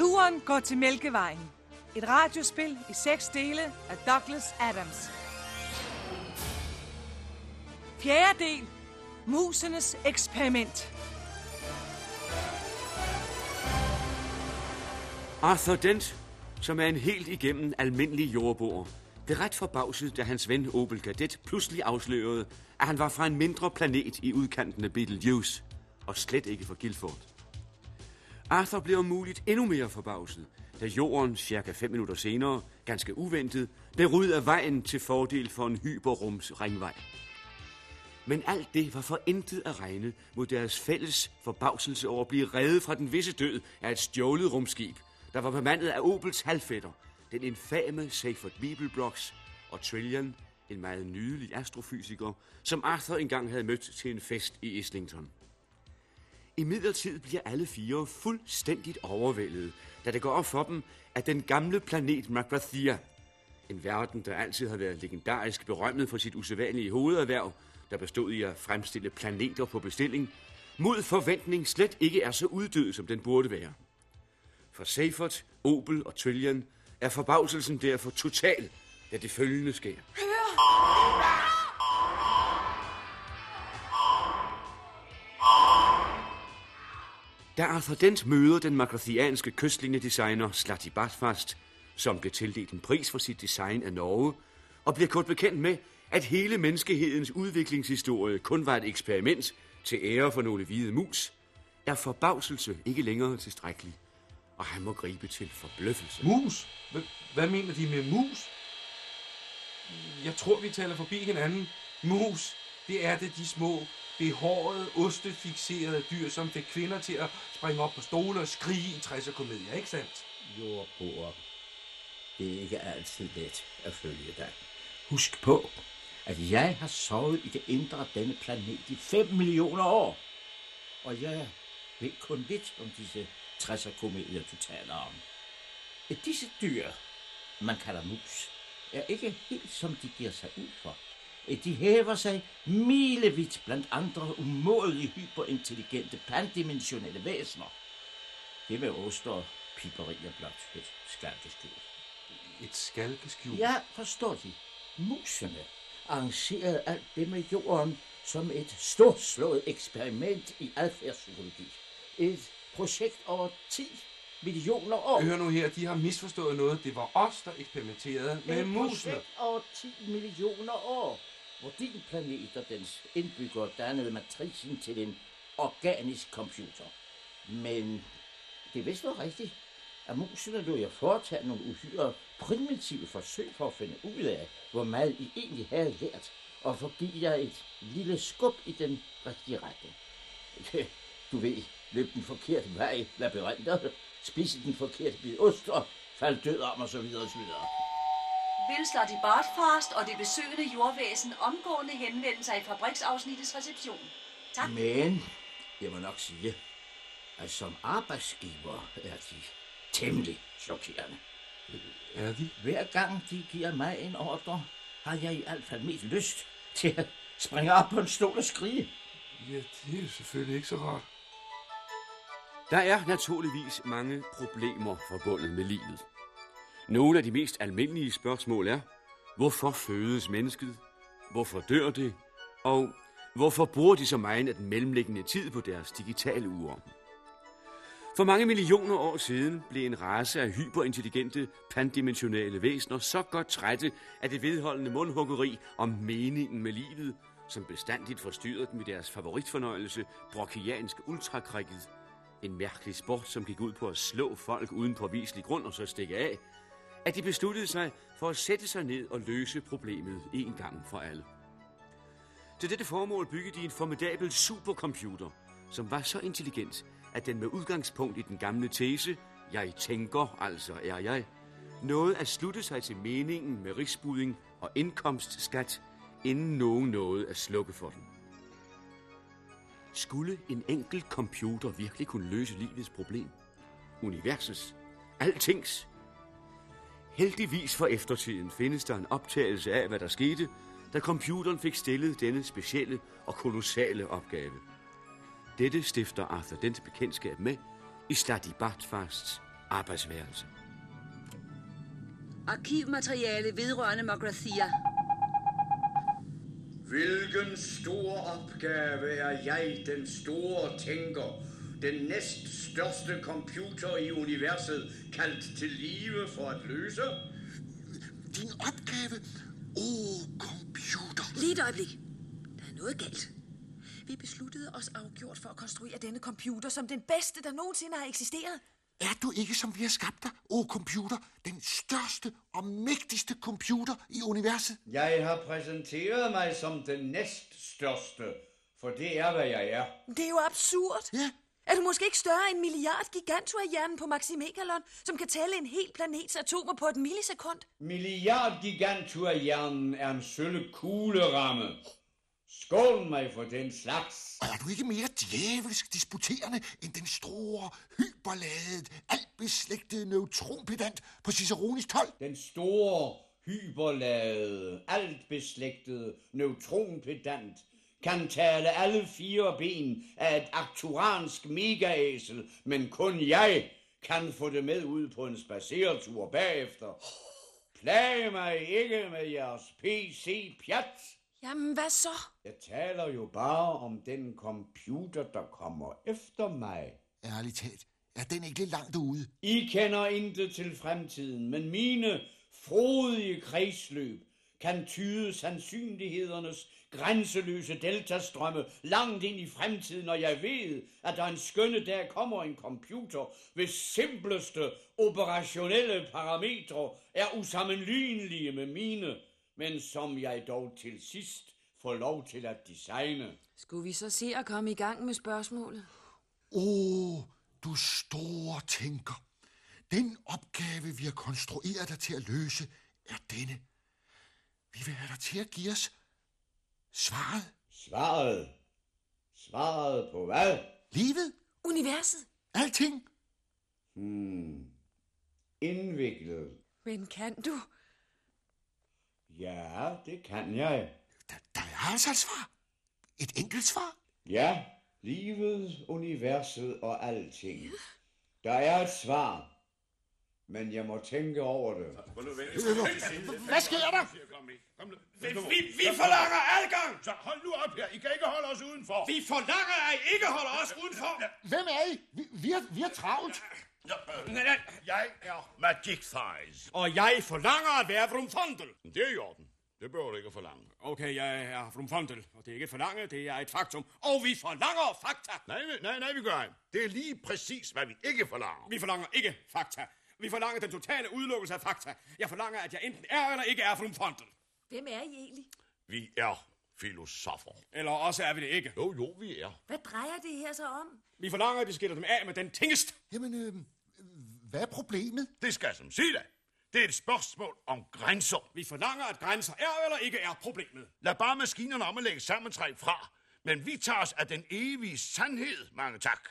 Turen går til Mælkevejen. Et radiospil i seks dele af Douglas Adams. Fjerde del. Musenes eksperiment. Arthur Dent, som er en helt igennem almindelig jordboer, blev ret forbavset, da hans ven Opel Cadet pludselig afslørede, at han var fra en mindre planet i udkanten af Betelgeuse, og slet ikke fra Guildford. Arthur blev om muligt endnu mere forbavset, da jorden cirka 5 minutter senere, ganske uventet, blev ryddet af vejen til fordel for en hyperrums ringvej. Men alt det var for intet at regne mod deres fælles forbavselse over at blive reddet fra den visse død af et stjålet rumskib, der var bemandet af Opels halvfætter, den infame Seyfert Bibelblocks og Trillian, en meget nydelig astrofysiker, som Arthur engang havde mødt til en fest i Islington. I midlertid bliver alle fire fuldstændigt overvældet, da det går op for dem, at den gamle planet Magrathia, en verden, der altid har været legendarisk berømmet for sit usædvanlige hovederhverv, der bestod i at fremstille planeter på bestilling, mod forventning slet ikke er så uddød, som den burde være. For Seifert, Opel og Tøljan er forbavselsen derfor total, da det følgende sker. Hør! Da Arthur Dent møder den magrothianske kystlinjedesigner Slati Bartfast, som blev tildelt en pris for sit design af Norge, og bliver kort bekendt med, at hele menneskehedens udviklingshistorie kun var et eksperiment til ære for nogle hvide mus, er forbavselse ikke længere tilstrækkelig, og han må gribe til forbløffelse. Mus? Hvad, hvad mener de med mus? Jeg tror, vi taler forbi hinanden. Mus, det er det de små, behårede, ostefixerede dyr, som fik kvinder til at springe op på stole og skrige i 60'er komedier, ikke sandt? Jordboer. Det er ikke altid let at følge dig. Husk på, at jeg har sovet i det indre af denne planet i 5 millioner år. Og jeg ved kun lidt om disse 60'er komedier, du taler om. Disse dyr, man kalder mus, er ikke helt som de giver sig ud for. De hæver sig milevidt blandt andre umådelige hyperintelligente pandimensionelle væsener. Det med oster og piperi er blot et skalkeskjul. Et skalkeskjul? Ja, forstår de. Musene arrangerede alt det med jorden som et storslået eksperiment i adfærdspsykologi. Et projekt over 10 millioner år. Hør nu her, de har misforstået noget. Det var os, der eksperimenterede med Et musene. projekt over 10 millioner år, hvor din planet og dens indbyggere dannede matricen til en organisk computer. Men det er vist noget rigtigt, at musene lå jeg foretage nogle uhyre primitive forsøg for at finde ud af, hvor meget I egentlig havde lært, og for at give jer et lille skub i den rigtige retning. Du ved, løb den forkerte vej, labyrinter, spise den forkerte bid ost og fald død om og så videre og så videre. Vil Slotty Bartfast og det besøgende jordvæsen omgående henvende sig i fabriksafsnittets reception. Tak. Men jeg må nok sige, at som arbejdsgiver er de temmelig chokerende. Er de? Hver gang de giver mig en ordre, har jeg i hvert fald mest lyst til at springe op på en stol og skrige. Ja, det er jo selvfølgelig ikke så rart. Der er naturligvis mange problemer forbundet med livet. Nogle af de mest almindelige spørgsmål er, hvorfor fødes mennesket? Hvorfor dør det? Og hvorfor bruger de så meget af den mellemliggende tid på deres digitale uger? For mange millioner år siden blev en race af hyperintelligente, pandimensionale væsener så godt trætte af det vedholdende mundhuggeri om meningen med livet, som bestandigt forstyrrede dem i deres favoritfornøjelse, brokiansk ultrakrikket. En mærkelig sport, som gik ud på at slå folk uden påviselig grund og så stikke af, at de besluttede sig for at sætte sig ned og løse problemet en gang for alle. Til dette formål byggede de en formidabel supercomputer, som var så intelligent, at den med udgangspunkt i den gamle tese, jeg tænker, altså er jeg, nåede at slutte sig til meningen med rigsbuding og indkomstskat, inden nogen nåede at slukke for den. Skulle en enkelt computer virkelig kunne løse livets problem? Universets? Altings? Heldigvis for eftertiden findes der en optagelse af, hvad der skete, da computeren fik stillet denne specielle og kolossale opgave. Dette stifter Arthur Dent bekendtskab med i Slati Bartfasts arbejdsværelse. Arkivmateriale vedrørende Mograthia. Hvilken stor opgave er jeg, den store tænker, den næst største computer i universet, kaldt til live for at løse? Din opgave? Åh, oh, computer. Lige et øjeblik. Der er noget galt. Vi besluttede os afgjort for at konstruere denne computer som den bedste, der nogensinde har eksisteret. Er du ikke, som vi har skabt dig, åh, oh, computer, den største og mægtigste computer i universet? Jeg har præsenteret mig som den næststørste, for det er, hvad jeg er. Det er jo absurd. Ja. Er du måske ikke større end milliard gigantua-hjernen på Maximegalon, som kan tælle en hel planets atomer på et millisekund? Milliard gigantua-hjernen er en sølle kugleramme. Skål mig for den slags. Og er du ikke mere djævelsk disputerende end den store, hyperladet, altbeslægtede neutronpedant på Ciceronis 12? Den store, hyperladede, altbeslægtede neutronpedant kan tale alle fire ben af et akturansk megaæsel, men kun jeg kan få det med ud på en spaceretur bagefter. Plag mig ikke med jeres PC-pjat. Jamen, hvad så? Jeg taler jo bare om den computer, der kommer efter mig. Ærligt talt, er den ikke lidt langt ude? I kender intet til fremtiden, men mine frodige kredsløb kan tyde sandsynlighedernes grænseløse deltastrømme langt ind i fremtiden, og jeg ved, at der en skønne dag kommer en computer, hvis simpleste operationelle parametre er usammenlignelige med mine, men som jeg dog til sidst får lov til at designe. Skulle vi så se at komme i gang med spørgsmålet? Åh, oh, du store tænker. Den opgave, vi har konstrueret dig til at løse, er denne. Vi vil have dig til at give os svaret. Svaret? Svaret på hvad? Livet? Universet? Alting? Hmm. Indviklet. Men kan du? Ja, det kan jeg. Der, der er altså et svar. Et enkelt svar. Ja, livet, universet og alting. Der er et svar, men jeg må tænke over det. Hvad sker der? Vi, vi, vi forlanger adgang! Så hold nu op her. I kan ikke holde os udenfor. Vi forlanger, at I ikke holder os udenfor! Hvem er I? Vi, vi, er, vi er travlt. Jeg er Magic Thighs. Og jeg forlanger at være Vrumfondel. Det er i orden. Det behøver du ikke at forlange. Okay, jeg er Vrumfondel, og det er ikke forlange, det er et faktum. Og vi forlanger fakta. Nej, nej, nej, nej, vi gør ikke. Det er lige præcis, hvad vi ikke forlanger. Vi forlanger ikke fakta. Vi forlanger den totale udelukkelse af fakta. Jeg forlanger, at jeg enten er eller ikke er Vrumfondel. Hvem er I egentlig? Vi er filosofer. Eller også er vi det ikke. Jo, jo, vi er. Hvad drejer det her så om? Vi forlanger, at vi skiller dem af med den tingest. Jamen, øh, hvad er problemet? Det skal som sige det. Det er et spørgsmål om grænser. Vi forlanger, at grænser er eller ikke er problemet. Lad bare maskinerne om at lægge sammentræk fra. Men vi tager os af den evige sandhed, mange tak.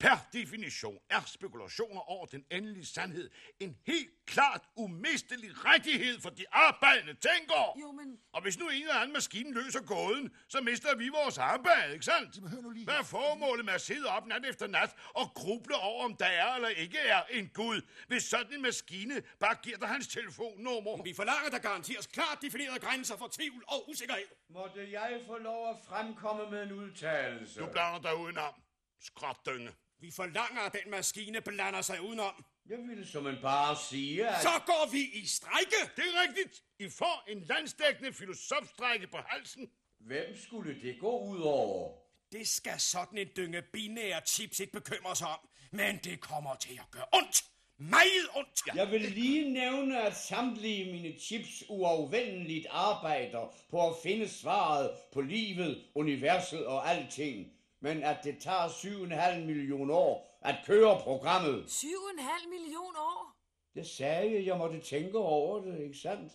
Per definition er spekulationer over den endelige sandhed en helt klart umistelig rettighed for de arbejdende tænkere. Jo, men... Og hvis nu en eller anden maskine løser gåden, så mister vi vores arbejde, ikke sandt? Jamen, hør nu lige Hvad er formålet med at sidde op nat efter nat og gruble over, om der er eller ikke er en Gud, hvis sådan en maskine bare giver dig hans telefonnummer? Vi forlanger, der garanteres klart definerede grænser for tvivl og usikkerhed. Måtte jeg få lov at fremkomme med en udtalelse? Du blander dig udenom. Skrådynge. Vi forlanger, at den maskine blander sig udenom. Jeg ville som en bare sige, at... Så går vi i strejke. Det er rigtigt. I får en landsdækkende filosofstrække på halsen. Hvem skulle det gå ud over? Det skal sådan en dynge binære chips ikke bekymre sig om. Men det kommer til at gøre ondt. Meget ondt. Jeg vil lige nævne, at samtlige mine chips uafvendeligt arbejder på at finde svaret på livet, universet og alting. Men at det tager 7,5 millioner år at køre programmet. 7,5 million år? Det sagde jeg, jeg måtte tænke over det, ikke sandt?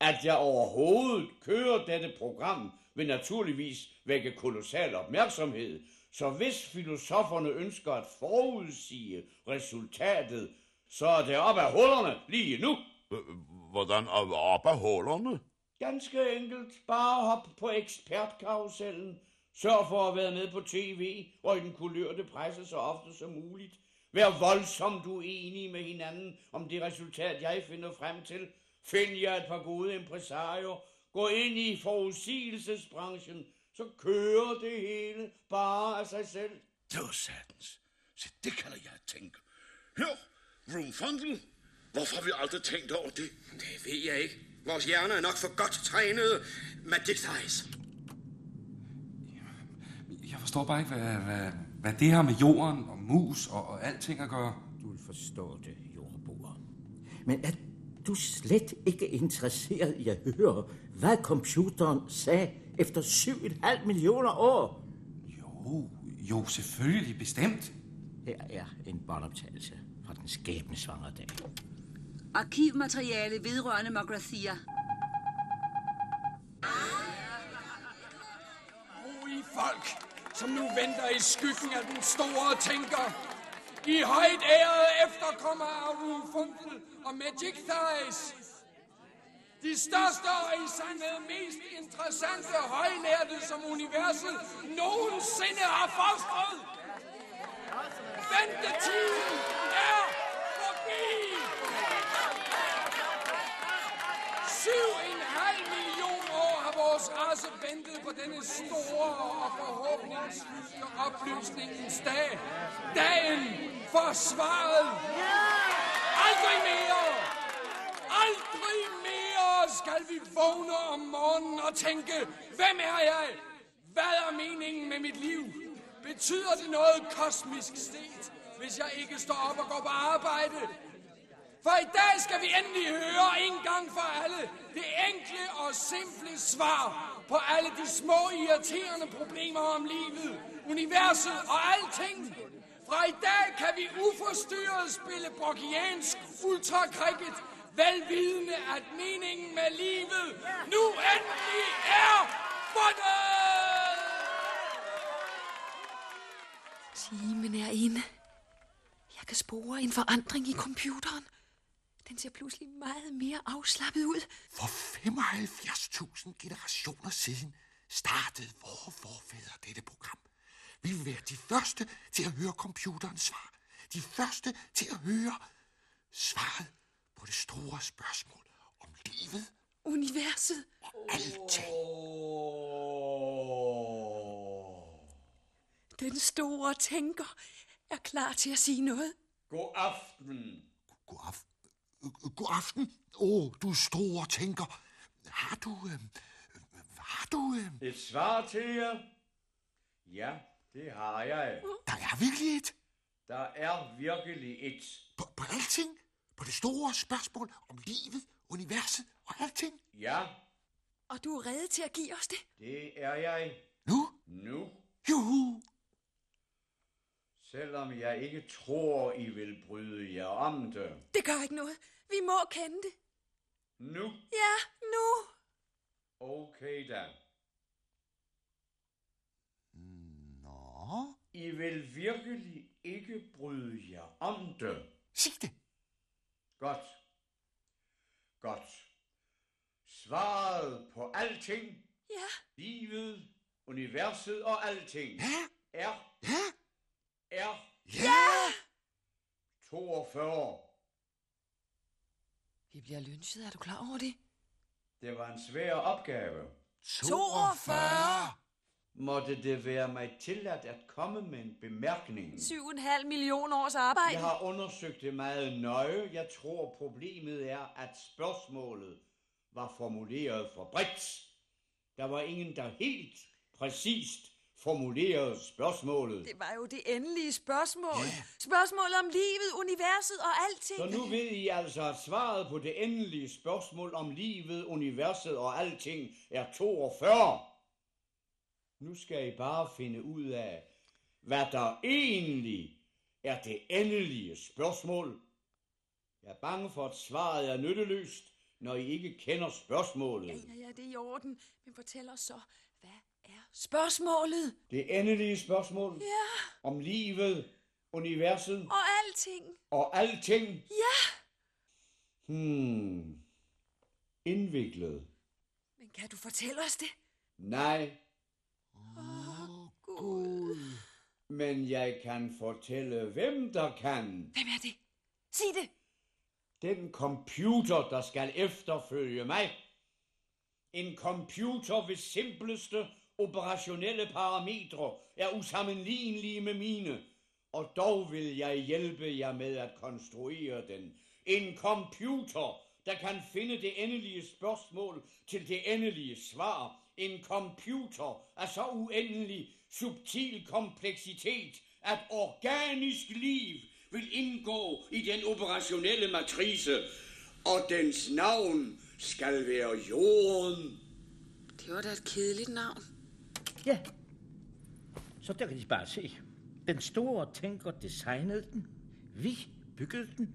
At jeg overhovedet kører dette program, vil naturligvis vække kolossal opmærksomhed. Så hvis filosoferne ønsker at forudsige resultatet, så er det op ad hullerne lige nu. Hvordan op af hullerne? Ganske enkelt. Bare hop på ekspertkarusellen. Sørg for at være med på tv og i den kulørte presse så ofte som muligt. Vær voldsomt uenige med hinanden om det resultat, jeg finder frem til. Find jer et par gode impresarier. Gå ind i forudsigelsesbranchen. Så kører det hele bare af sig selv. Det var satans. Så det kalder jeg at tænke. Hør, Rumfundel, hvorfor har vi aldrig tænkt over det? Det ved jeg ikke. Vores hjerner er nok for godt trænede. Magic Thighs. Jeg forstår bare ikke, hvad, hvad, hvad det har med jorden og mus og, og alting at gøre. Du vil forstå det, jordboer. Men er du slet ikke interesseret i at høre, hvad computeren sagde efter 7,5 millioner år? Jo, jo, selvfølgelig, bestemt. Her er en båndoptagelse fra den skæbnesvangre dag. Arkivmateriale vedrørende Magrathia. I folk, som nu venter i skyggen af den store tænker. I højt ærede efterkommer af Rumfundel og Magic Thighs. De største og i sandhed mest interessante højlærte, som universet nogensinde har fostret. Ventetiden er forbi! Syv en halv million år har også ventet på denne store og forhåbningsfyldte oplysningens dag. Dagen for svaret. Aldrig mere! Aldrig mere skal vi vågne om morgenen og tænke, hvem er jeg? Hvad er meningen med mit liv? Betyder det noget kosmisk set, hvis jeg ikke står op og går på arbejde? For i dag skal vi endelig høre en gang for alle det enkle og simple svar på alle de små irriterende problemer om livet, universet og alting. Fra i dag kan vi uforstyrret spille brokiansk ultracricket, velvidende at meningen med livet nu endelig er fundet! Timen er inde. Jeg kan spore en forandring i computeren. Den ser pludselig meget mere afslappet ud. For 75.000 generationer siden startede vore forfædre dette program. Vi vil være de første til at høre computerens svar. De første til at høre svaret på det store spørgsmål om livet Universet. og alting. Den store tænker er klar til at sige noget. God aften. God aften. God aften. Åh, oh, du store tænker. Har du... Øh, har du... Øh, Et svar til jer? Ja, det har jeg. der er virkelig et. Der er virkelig et. På, på alting. På det store spørgsmål om livet, universet og alting. Ja, Og du er reddet til at give os det. det er jeg. Nu? Nu. Juhu. Selvom jeg ikke tror, I vil bryde jer om det. Det gør ikke noget. Vi må kende det. Nu. Ja, nu. Okay da. Nå. I vil virkelig ikke bryde jer om det. Sig det. Godt. Godt. Svaret på alting, Ja, livet, universet og alting, Ja. er, Ja. Er Ja. 42. vi bliver lynchet. Er du klar over det? Det var en svær opgave. 42. Måtte det være mig tilladt at komme med en bemærkning? 7,5 millioner års arbejde. Jeg har undersøgt det meget nøje. Jeg tror, problemet er, at spørgsmålet var formuleret for bredt. Der var ingen, der helt præcist formulerede spørgsmålet. Det var jo det endelige spørgsmål. Spørgsmålet om livet, universet og alting. Så nu ved I altså, at svaret på det endelige spørgsmål om livet, universet og alting er 42. Nu skal I bare finde ud af, hvad der egentlig er det endelige spørgsmål. Jeg er bange for, at svaret er nytteløst, når I ikke kender spørgsmålet. Ja, ja, ja, det er i orden. Men fortæl os så, hvad er spørgsmålet? Det endelige spørgsmål Ja, om livet, universet og alting. og alting. Ja. Hmm. Indviklet. Men kan du fortælle os det? Nej. Gud. Men jeg kan fortælle, hvem der kan. Hvem er det? Sig det. Den computer, der skal efterfølge mig. En computer ved simpleste operationelle parametre er usammenlignelige med mine, og dog vil jeg hjælpe jer med at konstruere den. En computer, der kan finde det endelige spørgsmål til det endelige svar. En computer af så uendelig subtil kompleksitet, at organisk liv vil indgå i den operationelle matrice, og dens navn skal være jorden. Det var da et kedeligt navn. Ja. Så der kan de bare se. Den store tænker designede den. Vi byggede den.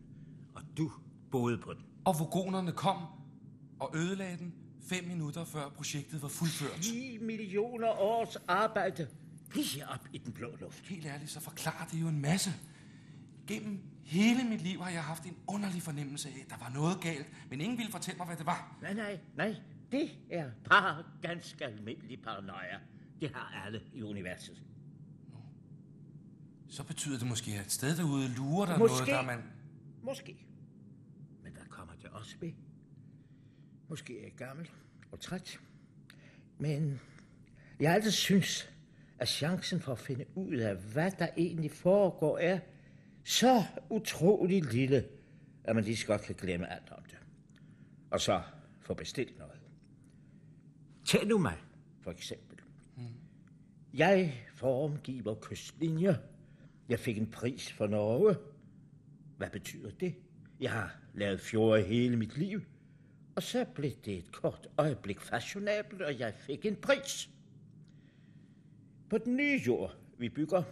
Og du boede på den. Og vogonerne kom og ødelagde den fem minutter før projektet var fuldført. 10 millioner års arbejde. Lige op i den blå luft. Helt ærligt, så forklarer det jo en masse. Gennem hele mit liv har jeg haft en underlig fornemmelse af, at der var noget galt, men ingen ville fortælle mig, hvad det var. Nej, nej, nej. Det er bare ganske almindelig paranoia. Det har alle i universet. Så betyder det måske, at et sted derude lurer der Måske. noget, der man... Måske. Men der kommer det også ved. Måske er jeg gammel og træt. Men jeg har altid synes, at chancen for at finde ud af, hvad der egentlig foregår, er så utrolig lille, at man lige så godt kan glemme alt om det. Og så få bestilt noget. Tag nu mig, for eksempel. Jeg formgiver kystlinjer. Jeg fik en pris for Norge. Hvad betyder det? Jeg har lavet fjorde hele mit liv. Og så blev det et kort øjeblik fashionabelt, og jeg fik en pris. På den nye jord, vi bygger,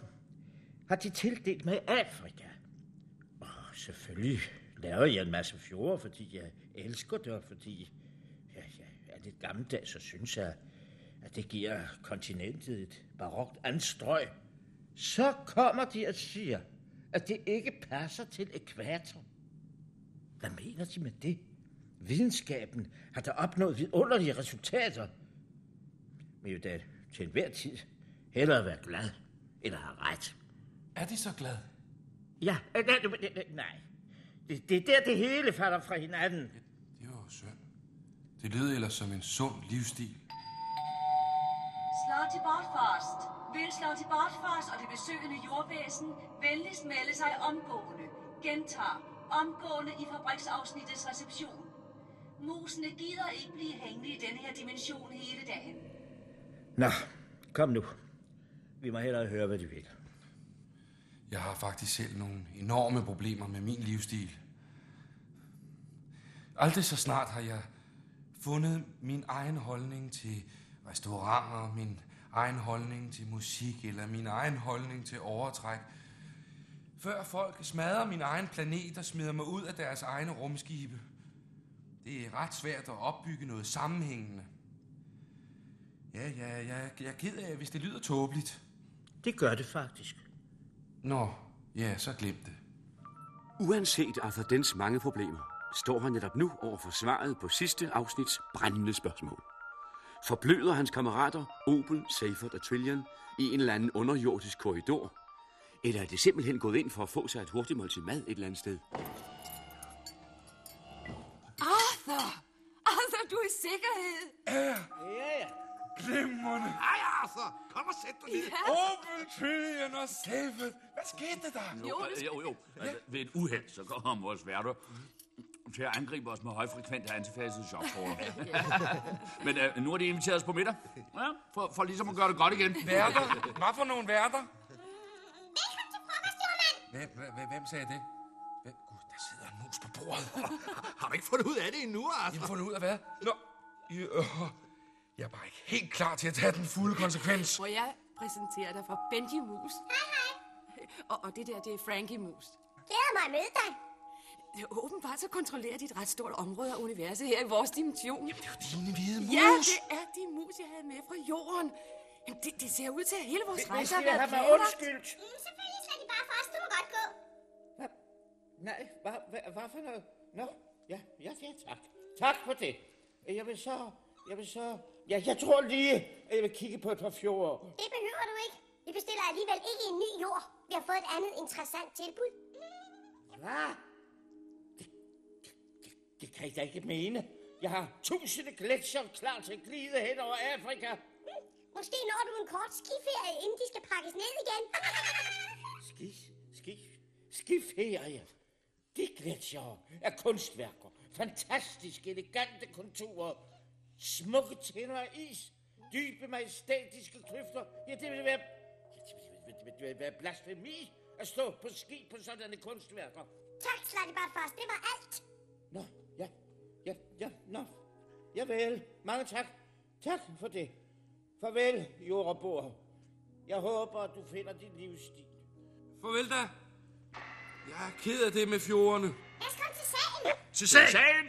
har de tildelt mig Afrika. Selvfølgelig lavede jeg en masse fjorde, fordi jeg elsker det, og fordi ja, jeg er lidt gammeldags, så synes jeg, at det giver kontinentet et barokt anstrøg. Så kommer de og siger, at det ikke passer til ekvator. Hvad mener de med det? Videnskaben har da opnået vidunderlige resultater. Men jo da til enhver tid hellere være glad, end at have ret. Er de så glade? Ja, øh, nej, nej, nej, nej. Det, det er der, det hele falder fra hinanden. Det var jo synd. Det lyder ellers som en sund livsstil. Slotty Bartfast. Vil Slotty Bartfast og det besøgende jordvæsen venligst melde sig omgående. Gentag. Omgående i fabriksafsnittets reception. Musene gider ikke blive hængende i denne her dimension hele dagen. Nå, kom nu. Vi må hellere høre, hvad de vil. Jeg har faktisk selv nogle enorme problemer med min livsstil. Aldrig så snart har jeg fundet min egen holdning til restauranter, min egen holdning til musik eller min egen holdning til overtræk. Før folk smadrer min egen planet og smider mig ud af deres egne rumskibe. Det er ret svært at opbygge noget sammenhængende. Ja, ja, ja, jeg er ked af, hvis det lyder tåbeligt. Det gør det faktisk. Nå, ja, så glem det. Uanset Arthur Dents mange problemer, står han netop nu over for svaret på sidste afsnits brændende spørgsmål. Forbløder hans kammerater Opel, Seifert og Trillian i en eller anden underjordisk korridor? Eller er det simpelthen gået ind for at få sig et hurtigt måltid mad et eller andet sted? Arthur! Arthur, du er i sikkerhed. Ja, ja. Glimrende. Hej, Arthur. Kom og sæt dig ned. Ja. Opel, Trillian og Seifert. Hvad skete der? Jo, jo, jo. Altså, ved et uheld, så kommer vores værter til at angribe os med højfrekvente antifasede chokformer. Men uh, nu har de inviteret os på middag, ja, for, for ligesom at gøre det godt igen. Værter? Hvad for nogle værter? Hvem, hvem, hvem sagde det? Hvem? Gud, der sidder en mus på bordet. Har du ikke fundet ud af det endnu, Arthur? har fundet ud af hvad? Nå, I, øh, jeg er bare ikke helt klar til at tage den fulde konsekvens. Må jeg præsentere dig for Benji Mus? Hej, hej. Og, og det der, det er Frankie Mus. Glæder mig at møde dig. Det er åbenbart så kontrollerer de et ret stort område af universet her i vores dimension. Jamen, det er jo dine hvide mus. Ja, det er de mus, jeg havde med fra jorden. Jamen, det, det ser ud til, at hele vores Hvis rejse har været planlagt. undskyldt. Mm, selvfølgelig skal de bare for os. Du må godt gå. Nej, hvad, hvad, hvad for noget? Nå, ja, ja, ja, tak. Tak for det. Jeg vil så, jeg vil så, ja, jeg tror lige, at jeg vil kigge på et par fjord. Det behøver du ikke. Vi bestiller alligevel ikke en ny jord. Vi har fået et andet interessant tilbud. Hvad? Det, det, det, det kan jeg da ikke mene. Jeg har tusinde gletsjer klar til at glide hen over Afrika. Måske når du en kort skiferie, inden de skal pakkes ned igen. Ski, ski, skiferie. De gletsjer er kunstværker. Fantastisk elegante konturer. Smukke tænder af is. Dybe majestætiske kløfter. Ja, det vil være... Ja, det vil, det vil, det vil være blasfemi at stå på ski på sådanne kunstværker. tak, Slatibart Frost. Det var alt. Nå, ja, ja, ja, nå. Ja vel, mange tak. Tak for det. Farvel, jordbor. Jeg håber, at du finder din livsstil. Farvel da. Jeg er ked af det med fjordene. Lad os komme til sagen. Til sagen!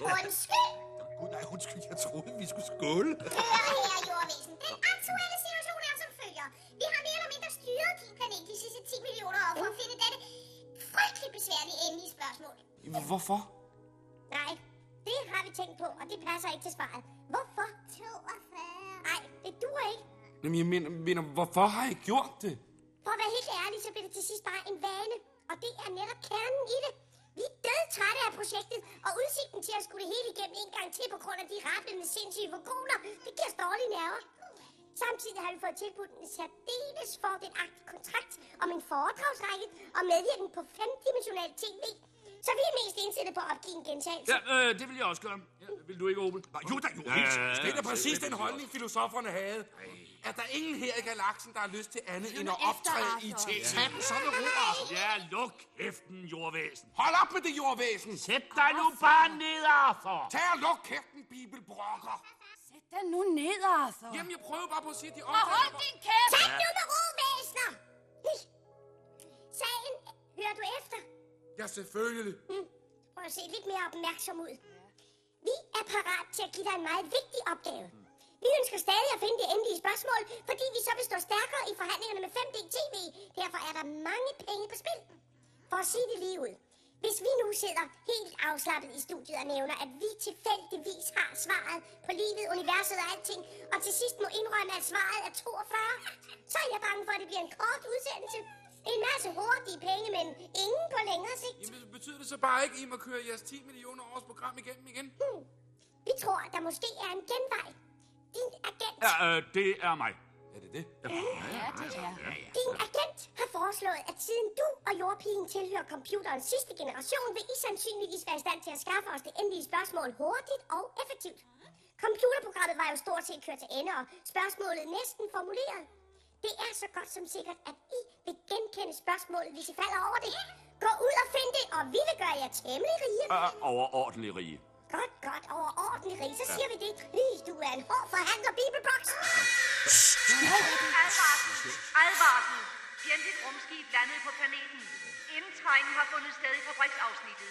Undskyld. Gud, nej, undskyld, jeg troede, vi skulle skåle. Hør her, jordvæsen. Den aktuelle situation er som følger. Vi har mere eller mindre styret din planet de sidste 10 millioner år for at finde dette frygteligt besværlige endelige spørgsmål. Hvorfor? Nej, det har vi tænkt på, og det passer ikke til svaret. Hvorfor? 42. Nej, det duer ikke. Jamen, jeg mener, mener, hvorfor har jeg gjort det? For at være helt ærlig, så bliver det til sidst bare en vane. Og det er netop kernen i det. Vi er død trætte af projektet, og udsigten til at skulle det hele igennem en gang til på grund af de rablende sindssyge vogoner, det giver os dårlige nerver. Samtidig har vi fået tilbudt en særdeles fordelagtig kontrakt om en foredragsrække og medvirken på femdimensional tv. Så vi er mest indstillet på at opgive en gentagelse. Ja, øh, det vil jeg også gøre. Ja, vil du ikke, Opel? Jo da, jo, Ja, helt ja, ja. Det er præcis den holdning, filosoferne havde. Er der ingen her i galaksen, der har lyst til andet end at optræde i tv? Tag den så med ro, Arthur. Ja, luk kæften, jordvæsen. Hold op med det jordvæsen! Sæt dig nu bare ned, Arthur. Tag og luk kæften, bibelbrokker! Sæt dig nu ned, Arthur. Jamen, jeg prøver bare på at sige, at de Og hold omtaler... din kæft! Tag nu med ro, væsner! Sagen, hører du efter? Ja, selvfølgelig. Prøv at se lidt mere opmærksom ud. Vi er parat til at give dig en meget vigtig opgave. Vi ønsker stadig at finde det endelige spørgsmål, fordi vi så vil stå stærkere i forhandlingerne med 5D TV. Derfor er der mange penge på spil. For at sige det lige ud. Hvis vi nu sidder helt afslappet i studiet og nævner, at vi tilfældigvis har svaret på livet, universet og alting, og til sidst må indrømme, at svaret er 42, så er jeg bange for, at det bliver en kort udsendelse. En masse hurtige penge, men ingen på længere sigt. Jamen, betyder det så bare ikke, at I må køre jeres 10 millioner års program igennem igen? Hmm. Vi tror, der måske er en genvej. Din agent, Ja, øh, det er mig. Er det det? Ja, det er. din agent har foreslået, at siden du og jordpigen tilhører computerens sidste generation, vil I sandsynligvis være i stand til at skaffe os det endelige spørgsmål hurtigt og effektivt. Computerprogrammet var jo stort set kørt til ende, og spørgsmålet næsten formuleret. Det er så godt som sikkert, at I vil genkende spørgsmålet, hvis I falder over det. Gå ud og find det, og vi vil gøre jer temmelig rige. Øh, overordentlig rige. Godt, godt, overordentlig rige. Så siger vi det. Ih, du er en hård forhandler, Bibelbox. Advarsel! Advarsel! Fjendtligt rumskib landet på planeten. Indtrængen har fundet sted i fabriksafsnittet.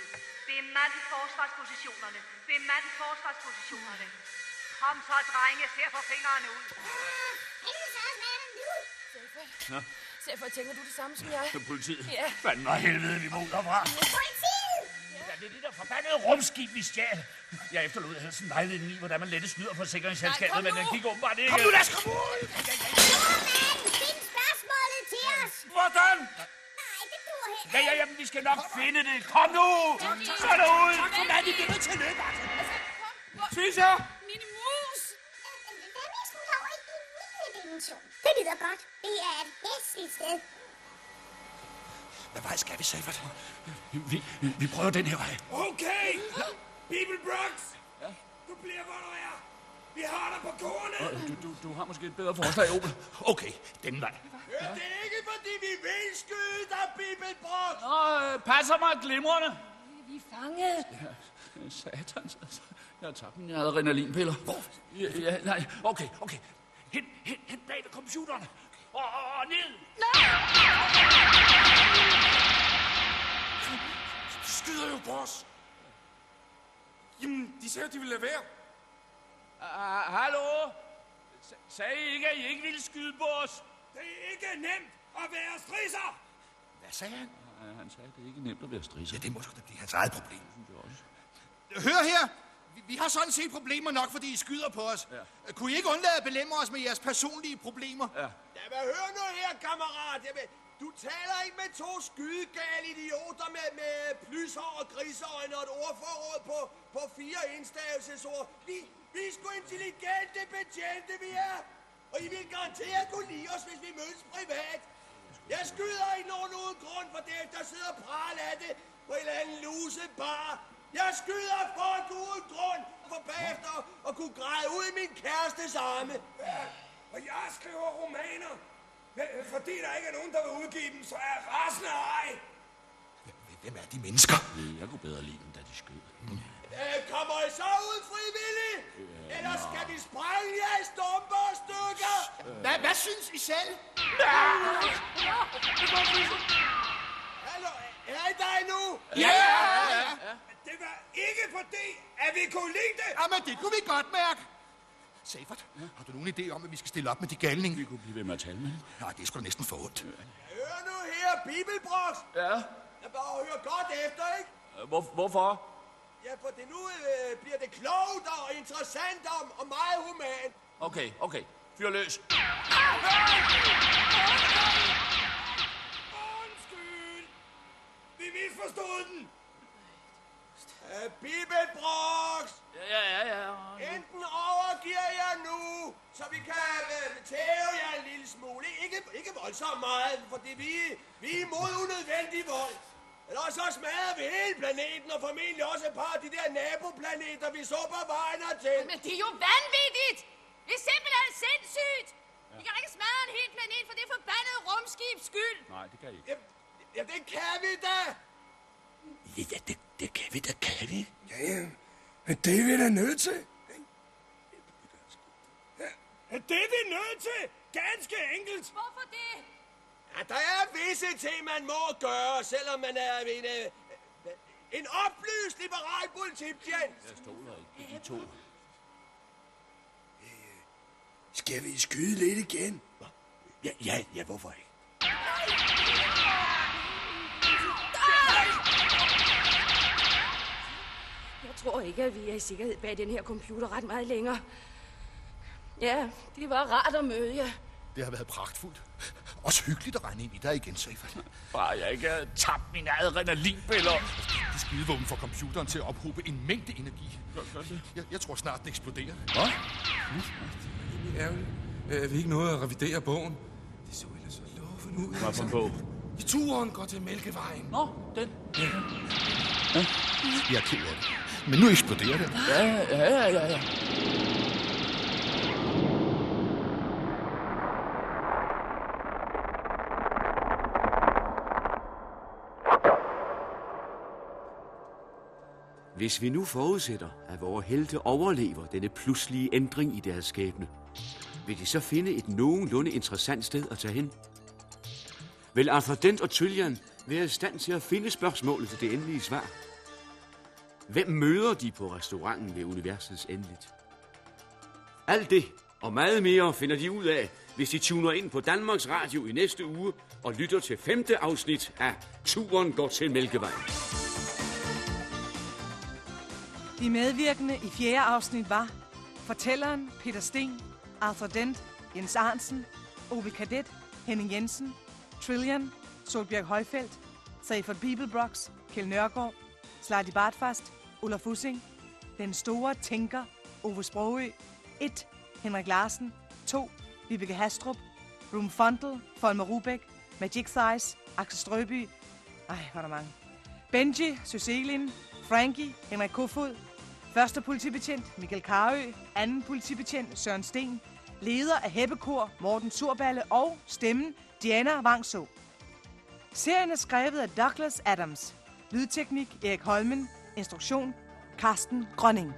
Bemand forsvarspositionerne. Bemand forsvarspositionerne. Kom så, drenge, ser for fingrene ud. Nå, Så jeg tænker du det samme som jeg? så politiet. Ja. Fanden og helvede, vi må derfra. Politiet! Det er det der forbandede rumskib, vi stjal. Jeg efterlod helst en vejledning i, hvordan man lette snyder forsikringsselskabet, men den gik åbenbart ikke. Kom nu, lad os komme ud! Find spørgsmålet til os. Hvordan? Nej, det duer heller Ja, ja, ja, men vi skal nok finde det. Kom nu! Så er det ud! Kom, mand, vi bliver nødt til at løbe, Arthur. Fischer! Mine mus! Hvad med at smutte over i 9. dimension? Det lyder godt. Det er et hæsligt sted. Hvad vej skal vi, Salvat? Vi, vi prøver den her vej. Okay! Bibelbrox! Du bliver, hvor du er. Vi har dig på kornet. Du, du, du har måske et bedre forslag, Opel. Okay, den vej. Det er ikke, fordi vi vil skyde dig, Bibelbrox. Nå, øh, passer mig glimrende. Vi er fanget. Satans, altså. Jeg har tabt mine adrenalinpiller. Hvor? Ja, ja, nej, okay, okay. Hen, hen, hen bag ved computeren. Ned. De skyder jo på os. Jamen, de sagde, at de ville lade være. Uh, hallo? S- sagde I ikke, at I ikke ville skyde på os? Det er ikke nemt at være strisser. Hvad sagde han? Han sagde, at det er ikke nemt at være strisser. Ja, det må sgu da blive hans eget problem. Hør her! Vi, vi har sådan set problemer nok, fordi I skyder på os. Ja. Kunne I ikke undlade at belemme os med jeres personlige problemer? Ja. Jamen, hør nu her, kammerat. Jamen, du taler ikke med to skydegale idioter med, med plyshår og griseøjne og et ordforråd på, på fire enstavelsesord. Vi, vi er sgu intelligente betjente, vi er. Og I vil garanteret kunne lide os, hvis vi mødes privat. Jeg skyder ikke nogen uden grund, for derefter sidder og praler af det på en eller anden luse bar. Jeg skyder folk uden grund, for bagefter at kunne græde ud i min kærestes arme. Ja, og jeg skriver romaner. Fordi der ikke er nogen, der vil udgive dem, så er jeg rasende ej. Hvem er de mennesker? Jeg kunne bedre lide dem, da de skød. Øh, kommer I så ud frivilligt? Eller skal vi sprænge jer i stumper og stykker? Hvad, hvad synes I selv? Hallo, er I der endnu? Ja, ja, ja. Det var ikke fordi, at vi kunne lide det. Jamen, det kunne vi godt mærke. Seifert, har du nogen idé om, at vi skal stille op med de galninge? Vi kunne blive ved med at tale med dem. Nej, det er sgu da næsten for ondt. Hør nu her, Bibelbroks. Ja. Jeg bare høre godt efter, ikke? Hvor, hvorfor? Ja, for det nu øh, bliver det klogt og interessant og, og meget humant. Okay, okay. Fyr løs. Undskyld. Vi misforstod den. Uh, Bibelbroks. Ja, ja, ja. Enten overgiver jeg nu, så vi kan uh, tæve jer en lille smule. Ikke, ikke voldsomt meget, fordi vi, vi er imod unødvendig vold. Eller så smadrer vi hele planeten, og formentlig også et par af de der naboplaneter, vi så på vejen til. Men det er jo vanvittigt! Det er simpelthen sindssygt! Vi kan ikke smadre en hel planet for det forbandede rumskibs skyld. Nej, det kan I ikke. Ja, ja det kan vi da. Ja, ja det, det kan vi da, kan vi. Ja, ja. Men det er vi da nødt til. Ja, det er vi nødt til. Ganske enkelt. Hvorfor det? Ja, der er visse ting, man må gøre, selvom man er en, øh, en oplyst liberal politibetjent. Jeg stoler ikke på de to. Skal vi skyde lidt igen? Ja, ja, ja, hvorfor ikke? Tror ikke, at vi er i sikkerhed bag den her computer ret meget længere. Ja, det var rart at møde jer. Det har været pragtfuldt. Også hyggeligt at regne ind i dig igen, Seifert. Bare jeg ikke havde tabt mine adrenalinpiller. De skidevåben får computeren til at ophobe en mængde energi. Jeg, jeg tror snart, den eksploderer. Hvad? Det er ærgerligt. Øh, vi ikke nået at revidere bogen. Det så ellers så lovende ud. Hvad for en bog? I turen går til Mælkevejen. Nå, den. Ja. Jeg er ked af det. Men nu eksploderer det. Ja, ja, ja, ja. Hvis vi nu forudsætter, at vores helte overlever denne pludselige ændring i deres skæbne, vil de så finde et nogenlunde interessant sted at tage hen? Vil Arthur Dent og Tyllian være i stand til at finde spørgsmålet til det endelige svar? Hvem møder de på restauranten ved universets endeligt? Alt det og meget mere finder de ud af, hvis de tuner ind på Danmarks Radio i næste uge og lytter til femte afsnit af Turen går til Mælkevejen. De medvirkende i fjerde afsnit var fortælleren Peter Sten, Arthur Dent, Jens Arnsen, Ove Kadet, Henning Jensen, Trillian, Solbjerg Højfeldt, Seifert Bibelbrox, Kjell Nørgaard, Sladi Bartfast, Olaf Fussing, Den Store Tænker, Ove Sprogø, 1. Henrik Larsen, 2. Vibeke Hastrup, Room Fondel, Folmer Rubæk, Magic Thighs, Axel Strøby, ej, hvor er der mange. Benji, Søselin, Frankie, Henrik Kofod, Første politibetjent Michael Karø, anden politibetjent Søren Sten, leder af Heppekor Morten Surballe og stemmen Diana Vangså. Serien er skrevet af Douglas Adams. Lydteknik Erik Holmen. Instruktion Carsten Grønning.